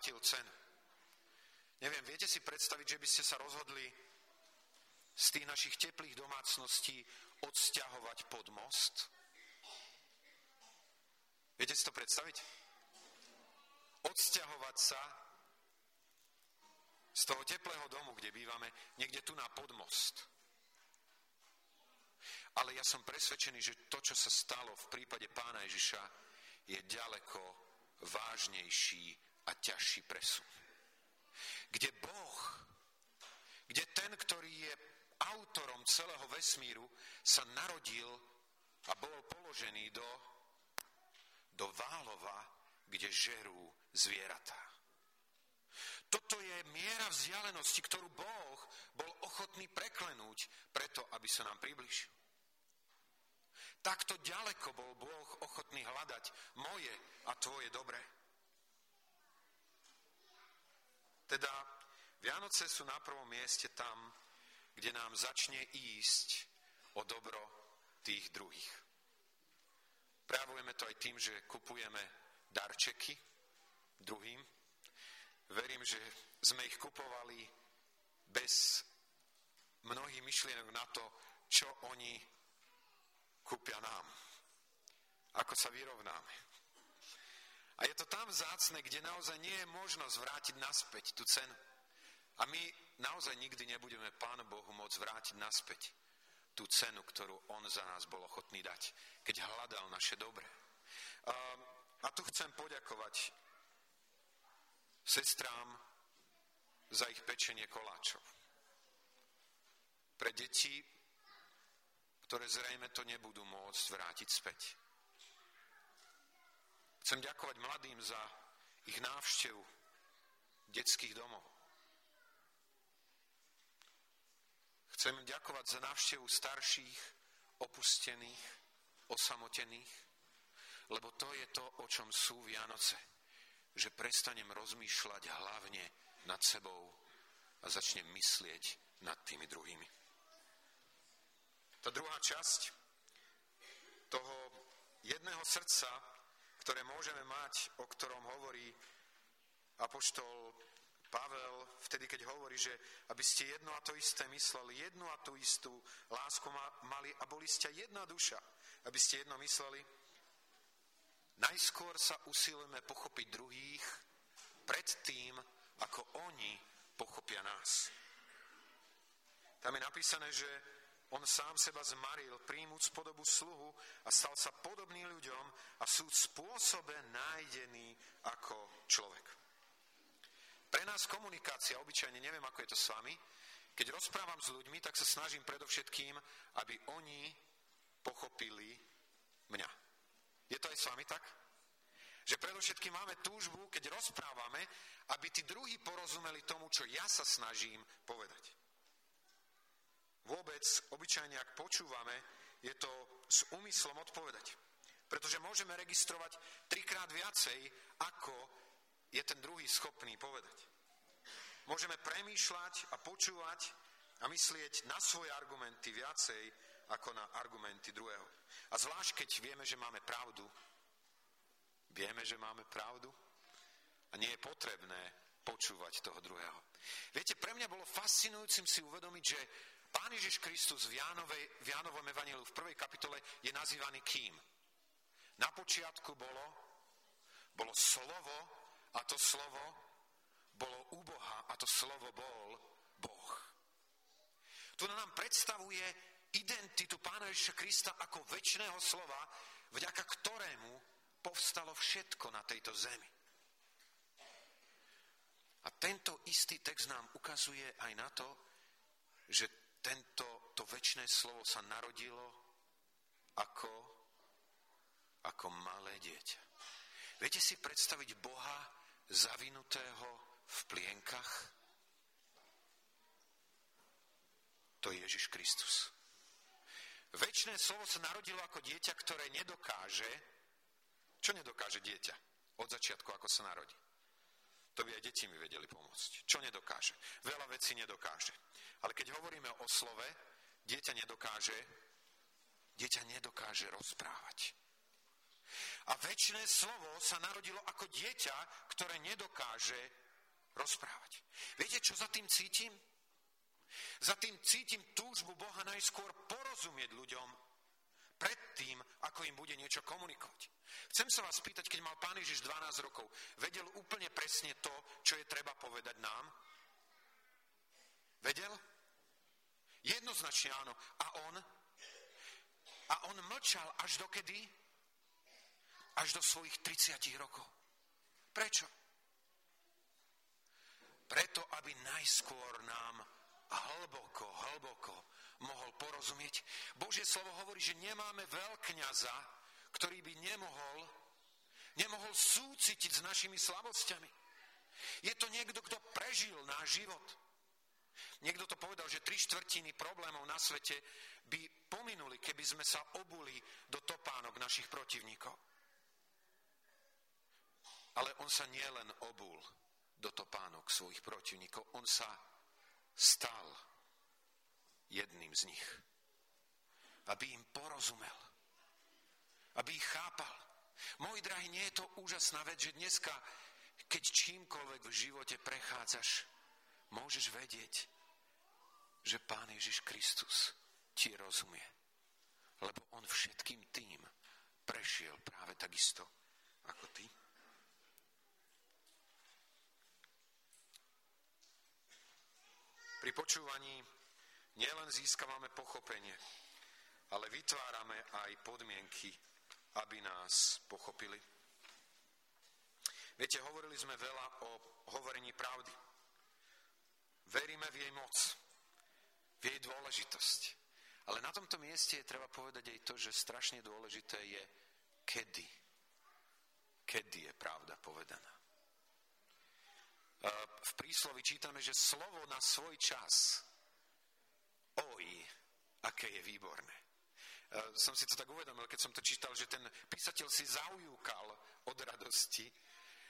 platil cenu. Neviem, viete si predstaviť, že by ste sa rozhodli z tých našich teplých domácností odsťahovať pod most? Viete si to predstaviť? Odsťahovať sa z toho teplého domu, kde bývame, niekde tu na podmost. Ale ja som presvedčený, že to, čo sa stalo v prípade pána Ježiša, je ďaleko vážnejší a ťažší presun. Kde Boh, kde ten, ktorý je autorom celého vesmíru, sa narodil a bol položený do, do válova, kde žerú zvieratá. Toto je miera vzdialenosti, ktorú Boh bol ochotný preklenúť preto, aby sa nám približil. Takto ďaleko bol Boh ochotný hľadať moje a tvoje dobré. Teda Vianoce sú na prvom mieste tam, kde nám začne ísť o dobro tých druhých. Prejavujeme to aj tým, že kupujeme darčeky druhým. Verím, že sme ich kupovali bez mnohých myšlienok na to, čo oni kúpia nám. Ako sa vyrovnáme. A je to tam zácne, kde naozaj nie je možnosť vrátiť naspäť tú cenu. A my naozaj nikdy nebudeme Pánu Bohu môcť vrátiť naspäť tú cenu, ktorú On za nás bol ochotný dať, keď hľadal naše dobre. A, a tu chcem poďakovať sestrám za ich pečenie koláčov. Pre deti, ktoré zrejme to nebudú môcť vrátiť späť. Chcem ďakovať mladým za ich návštevu detských domov. Chcem im ďakovať za návštevu starších, opustených, osamotených, lebo to je to, o čom sú Vianoce. Že prestanem rozmýšľať hlavne nad sebou a začnem myslieť nad tými druhými. Tá druhá časť toho jedného srdca ktoré môžeme mať, o ktorom hovorí apoštol Pavel vtedy, keď hovorí, že aby ste jedno a to isté mysleli, jednu a tú istú lásku mali a boli ste jedna duša, aby ste jedno mysleli. Najskôr sa usilujeme pochopiť druhých pred tým, ako oni pochopia nás. Tam je napísané, že on sám seba zmaril, príjmuc podobu sluhu a stal sa podobný ľuďom a sú v spôsobe nájdený ako človek. Pre nás komunikácia, obyčajne neviem, ako je to s vami, keď rozprávam s ľuďmi, tak sa snažím predovšetkým, aby oni pochopili mňa. Je to aj s vami tak? Že predovšetkým máme túžbu, keď rozprávame, aby tí druhí porozumeli tomu, čo ja sa snažím povedať. Vôbec, obyčajne, ak počúvame, je to s úmyslom odpovedať. Pretože môžeme registrovať trikrát viacej, ako je ten druhý schopný povedať. Môžeme premýšľať a počúvať a myslieť na svoje argumenty viacej ako na argumenty druhého. A zvlášť, keď vieme, že máme pravdu, vieme, že máme pravdu a nie je potrebné počúvať toho druhého. Viete, pre mňa bolo fascinujúcim si uvedomiť, že Pán Ježiš Kristus v, Jánovej, v Jánovom evaníliu v prvej kapitole je nazývaný kým? Na počiatku bolo, bolo slovo a to slovo bolo u Boha a to slovo bol Boh. Tu nám predstavuje identitu Pána Ježiša Krista ako väčšného slova, vďaka ktorému povstalo všetko na tejto zemi. A tento istý text nám ukazuje aj na to, že tento, to väčšné slovo sa narodilo ako, ako malé dieťa. Viete si predstaviť Boha zavinutého v plienkach? To je Ježiš Kristus. Väčšné slovo sa narodilo ako dieťa, ktoré nedokáže, čo nedokáže dieťa od začiatku, ako sa narodí? To by aj deti mi vedeli pomôcť. Čo nedokáže? Veľa vecí nedokáže. Ale keď hovoríme o slove, dieťa nedokáže, dieťa nedokáže rozprávať. A väčšie slovo sa narodilo ako dieťa, ktoré nedokáže rozprávať. Viete, čo za tým cítim? Za tým cítim túžbu Boha najskôr porozumieť ľuďom predtým, ako im bude niečo komunikovať. Chcem sa vás spýtať, keď mal pán Ježiš 12 rokov, vedel úplne presne to, čo je treba povedať nám? Vedel? Jednoznačne áno. A on? A on mlčal až do kedy? Až do svojich 30 rokov. Prečo? Preto, aby najskôr nám hlboko, hlboko mohol porozumieť. Božie slovo hovorí, že nemáme veľkňaza, ktorý by nemohol, nemohol súcitiť s našimi slabosťami. Je to niekto, kto prežil náš život. Niekto to povedal, že tri štvrtiny problémov na svete by pominuli, keby sme sa obuli do topánok našich protivníkov. Ale on sa nielen obul do topánok svojich protivníkov, on sa stal jedným z nich. Aby im porozumel. Aby ich chápal. Môj drahý, nie je to úžasná vec, že dneska, keď čímkoľvek v živote prechádzaš, môžeš vedieť, že Pán Ježiš Kristus ti rozumie. Lebo On všetkým tým prešiel práve takisto ako ty. Pri počúvaní nielen získavame pochopenie, ale vytvárame aj podmienky, aby nás pochopili. Viete, hovorili sme veľa o hovorení pravdy. Veríme v jej moc, v jej dôležitosť. Ale na tomto mieste je treba povedať aj to, že strašne dôležité je, kedy. Kedy je pravda povedaná. V príslovi čítame, že slovo na svoj čas, oj, aké je výborné. Som si to tak uvedomil, keď som to čítal, že ten písateľ si zaujúkal od radosti,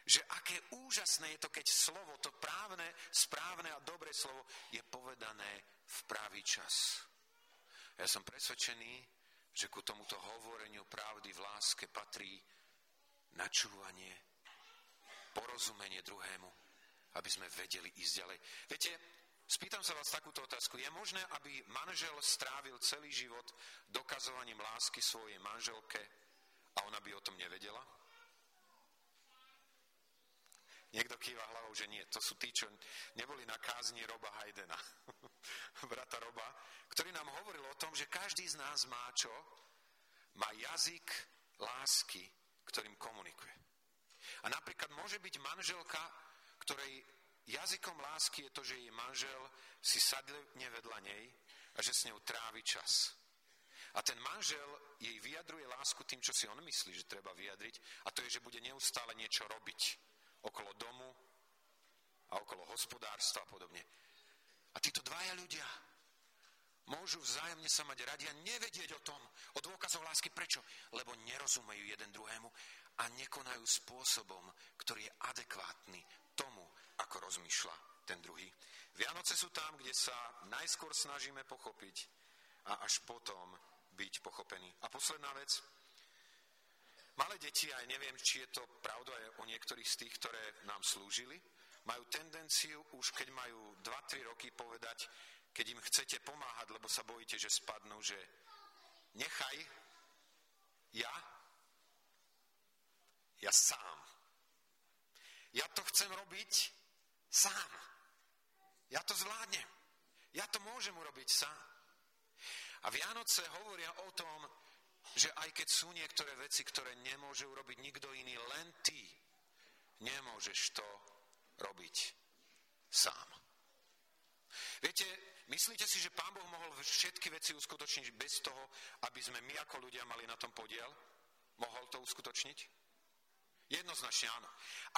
že aké úžasné je to, keď slovo, to právne, správne a dobré slovo je povedané v pravý čas. Ja som presvedčený, že ku tomuto hovoreniu pravdy v láske patrí načúvanie, porozumenie druhému, aby sme vedeli ísť ďalej. Viete, spýtam sa vás takúto otázku. Je možné, aby manžel strávil celý život dokazovaním lásky svojej manželke a ona by o tom nevedela? Niekto kýva hlavou, že nie. To sú tí, čo neboli na kázni Roba Hajdena, brata Roba, ktorý nám hovoril o tom, že každý z nás má čo? Má jazyk lásky, ktorým komunikuje. A napríklad môže byť manželka ktorej jazykom lásky je to, že jej manžel si sadne vedľa nej a že s ňou trávi čas. A ten manžel jej vyjadruje lásku tým, čo si on myslí, že treba vyjadriť, a to je, že bude neustále niečo robiť okolo domu a okolo hospodárstva a podobne. A títo dvaja ľudia môžu vzájomne sa mať radi a nevedieť o tom, o dôkazov lásky. Prečo? Lebo nerozumejú jeden druhému a nekonajú spôsobom, ktorý je adekvátny tomu, ako rozmýšľa ten druhý. Vianoce sú tam, kde sa najskôr snažíme pochopiť a až potom byť pochopený. A posledná vec. Malé deti, aj neviem, či je to pravda aj o niektorých z tých, ktoré nám slúžili, majú tendenciu už keď majú 2-3 roky povedať, keď im chcete pomáhať, lebo sa bojíte, že spadnú, že nechaj, ja, ja sám ja to chcem robiť sám. Ja to zvládnem. Ja to môžem urobiť sám. A Vianoce hovoria o tom, že aj keď sú niektoré veci, ktoré nemôže urobiť nikto iný, len ty nemôžeš to robiť sám. Viete, myslíte si, že Pán Boh mohol všetky veci uskutočniť bez toho, aby sme my ako ľudia mali na tom podiel? Mohol to uskutočniť? Jednoznačne áno.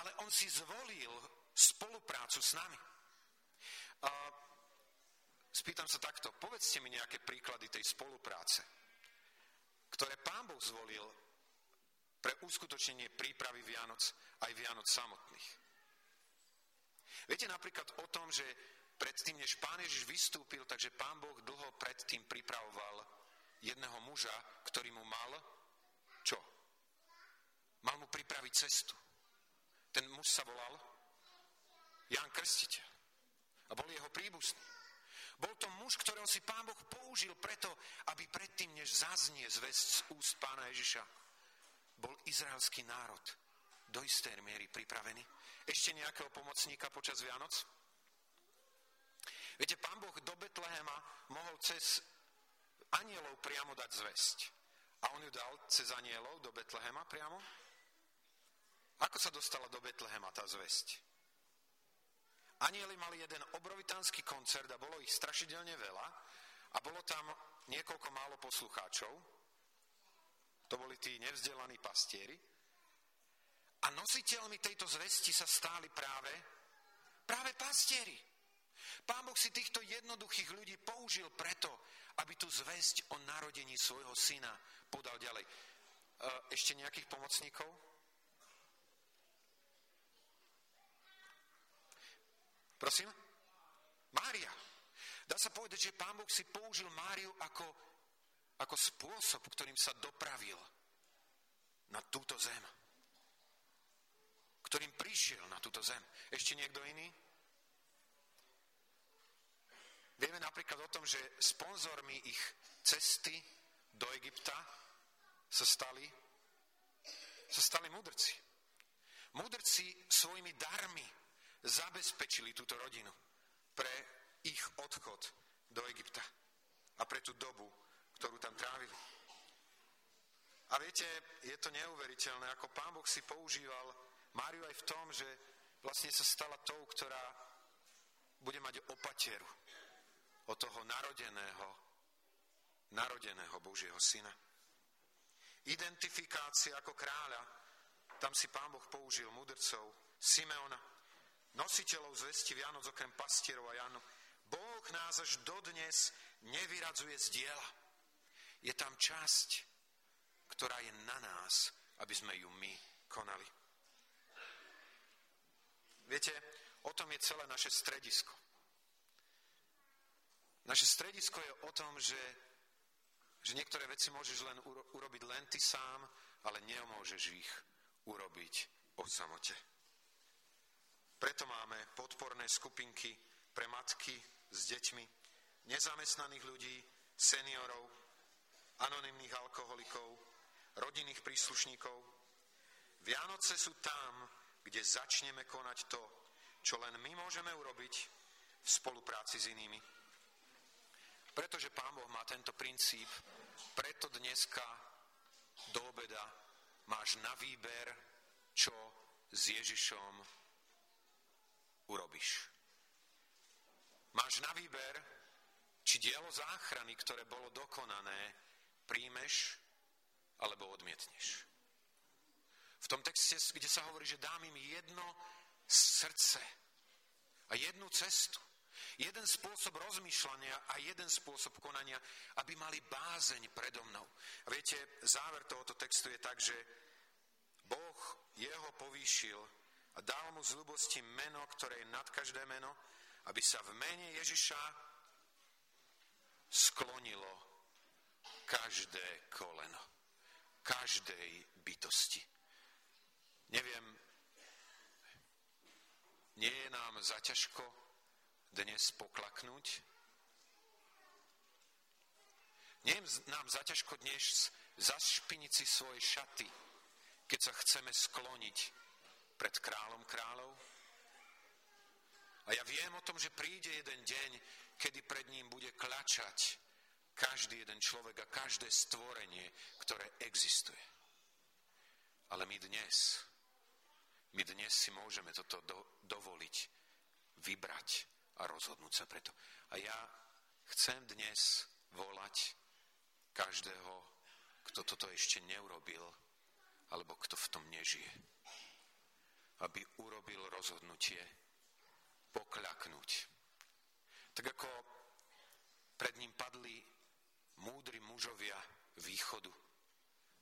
Ale on si zvolil spoluprácu s nami. A spýtam sa takto, povedzte mi nejaké príklady tej spolupráce, ktoré pán Boh zvolil pre uskutočnenie prípravy Vianoc aj Vianoc samotných. Viete napríklad o tom, že predtým, než pán Ježiš vystúpil, takže pán Boh dlho predtým pripravoval jedného muža, ktorý mu mal čo? Mal mu pripraviť cestu. Ten muž sa volal Jan Krstiteľ a bol jeho príbuzný. Bol to muž, ktorého si pán Boh použil preto, aby predtým, než zaznie zväzť z úst pána Ježiša, bol izraelský národ do istej miery pripravený. Ešte nejakého pomocníka počas Vianoc? Viete, pán Boh do Betlehema mohol cez anielov priamo dať zväzť. A on ju dal cez anielov do Betlehema priamo? Ako sa dostala do Betlehema tá zväzť? Anieli mali jeden obrovitánsky koncert a bolo ich strašidelne veľa a bolo tam niekoľko málo poslucháčov. To boli tí nevzdelaní pastieri. A nositeľmi tejto zvesti sa stáli práve, práve pastieri. Pán Boh si týchto jednoduchých ľudí použil preto, aby tú zväzť o narodení svojho syna podal ďalej. E, ešte nejakých pomocníkov? Prosím? Mária. Dá sa povedať, že pán Boh si použil Máriu ako, ako spôsob, ktorým sa dopravil na túto zem. Ktorým prišiel na túto zem. Ešte niekto iný? Vieme napríklad o tom, že sponzormi ich cesty do Egypta sa stali, sa stali mudrci. Mudrci svojimi darmi zabezpečili túto rodinu pre ich odchod do Egypta a pre tú dobu, ktorú tam trávili. A viete, je to neuveriteľné, ako pán Boh si používal Máriu aj v tom, že vlastne sa stala tou, ktorá bude mať opateru od toho narodeného, narodeného Božieho syna. Identifikácia ako kráľa, tam si pán Boh použil mudrcov Simeona, nositeľov zvesti Vianoc okrem pastierov a Janu, Boh nás až dodnes nevyradzuje z diela. Je tam časť, ktorá je na nás, aby sme ju my konali. Viete, o tom je celé naše stredisko. Naše stredisko je o tom, že, že niektoré veci môžeš len urobiť len ty sám, ale nemôžeš ich urobiť o samote. Preto máme podporné skupinky pre matky s deťmi, nezamestnaných ľudí, seniorov, anonimných alkoholikov, rodinných príslušníkov. Vianoce sú tam, kde začneme konať to, čo len my môžeme urobiť v spolupráci s inými. Pretože Pán Boh má tento princíp, preto dneska do obeda máš na výber, čo s Ježišom urobíš. Máš na výber, či dielo záchrany, ktoré bolo dokonané, príjmeš alebo odmietneš. V tom texte, kde sa hovorí, že dám im jedno srdce a jednu cestu, jeden spôsob rozmýšľania a jeden spôsob konania, aby mali bázeň predo mnou. A viete, záver tohoto textu je tak, že Boh jeho povýšil a dal mu z ľubosti meno, ktoré je nad každé meno, aby sa v mene Ježiša sklonilo každé koleno, každej bytosti. Neviem, nie je nám zaťažko dnes poklaknúť? Nie je nám zaťažko dnes zašpiniť si svoje šaty, keď sa chceme skloniť pred kráľom kráľov. A ja viem o tom, že príde jeden deň, kedy pred ním bude klačať každý jeden človek a každé stvorenie, ktoré existuje. Ale my dnes, my dnes si môžeme toto do, dovoliť, vybrať a rozhodnúť sa preto. A ja chcem dnes volať každého, kto toto ešte neurobil, alebo kto v tom nežije aby urobil rozhodnutie pokľaknúť. Tak ako pred ním padli múdri mužovia východu,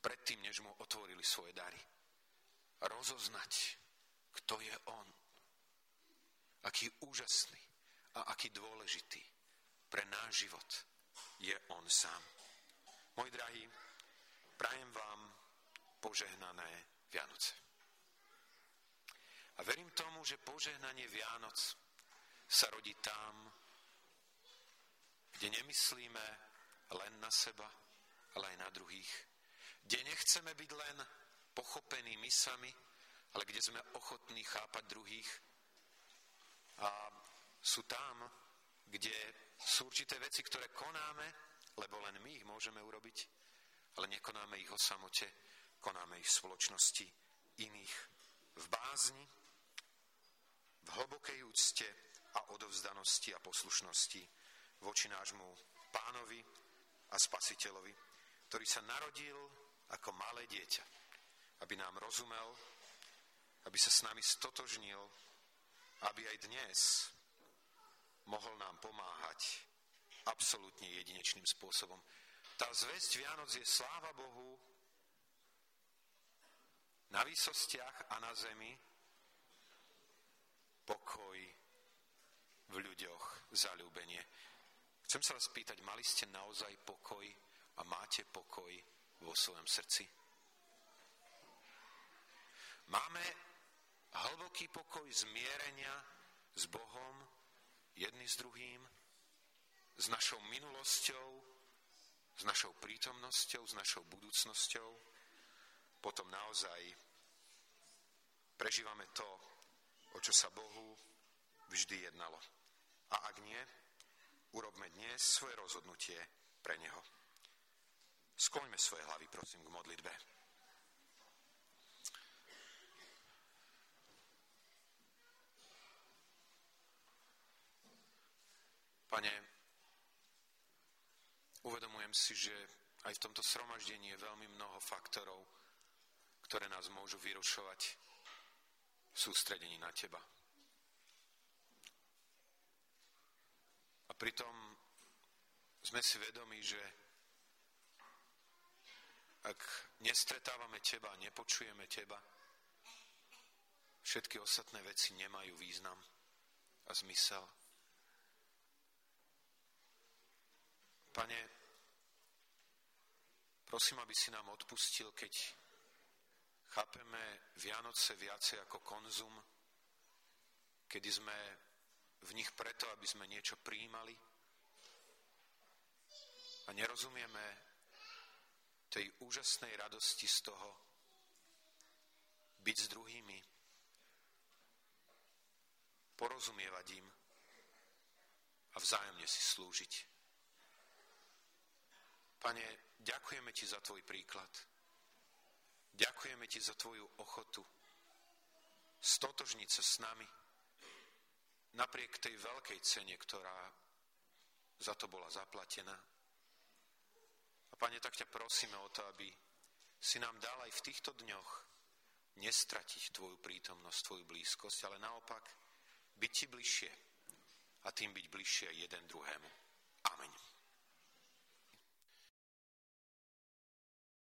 predtým, než mu otvorili svoje dary. Rozoznať, kto je on, aký úžasný a aký dôležitý pre náš život je on sám. Môj drahý, prajem vám požehnané Vianoce. Že požehnanie Vianoc sa rodí tam, kde nemyslíme len na seba, ale aj na druhých. Kde nechceme byť len pochopení my sami, ale kde sme ochotní chápať druhých. A sú tam, kde sú určité veci, ktoré konáme, lebo len my ich môžeme urobiť, ale nekonáme ich o samote, konáme ich v spoločnosti iných, v bázni, hlbokej úcte a odovzdanosti a poslušnosti voči nášmu pánovi a spasiteľovi, ktorý sa narodil ako malé dieťa, aby nám rozumel, aby sa s nami stotožnil, aby aj dnes mohol nám pomáhať absolútne jedinečným spôsobom. Tá zväzť Vianoc je sláva Bohu na výsostiach a na zemi, pokoj v ľuďoch, zalúbenie. Chcem sa vás pýtať, mali ste naozaj pokoj a máte pokoj vo svojom srdci? Máme hlboký pokoj zmierenia s Bohom, jedný s druhým, s našou minulosťou, s našou prítomnosťou, s našou budúcnosťou, potom naozaj prežívame to, o čo sa Bohu vždy jednalo. A ak nie, urobme dnes svoje rozhodnutie pre Neho. Skloňme svoje hlavy, prosím, k modlitbe. Pane, uvedomujem si, že aj v tomto sromaždení je veľmi mnoho faktorov, ktoré nás môžu vyrušovať sústredení na Teba. A pritom sme si vedomi, že ak nestretávame Teba, nepočujeme Teba, všetky ostatné veci nemajú význam a zmysel. Pane, prosím, aby si nám odpustil, keď chápeme Vianoce viacej ako konzum, kedy sme v nich preto, aby sme niečo prijímali a nerozumieme tej úžasnej radosti z toho byť s druhými, porozumievať im a vzájomne si slúžiť. Pane, ďakujeme Ti za Tvoj príklad. Ďakujeme Ti za Tvoju ochotu stotožniť sa s nami napriek tej veľkej cene, ktorá za to bola zaplatená. A Pane, tak ťa prosíme o to, aby si nám dal aj v týchto dňoch nestratiť Tvoju prítomnosť, Tvoju blízkosť, ale naopak byť Ti bližšie a tým byť bližšie jeden druhému.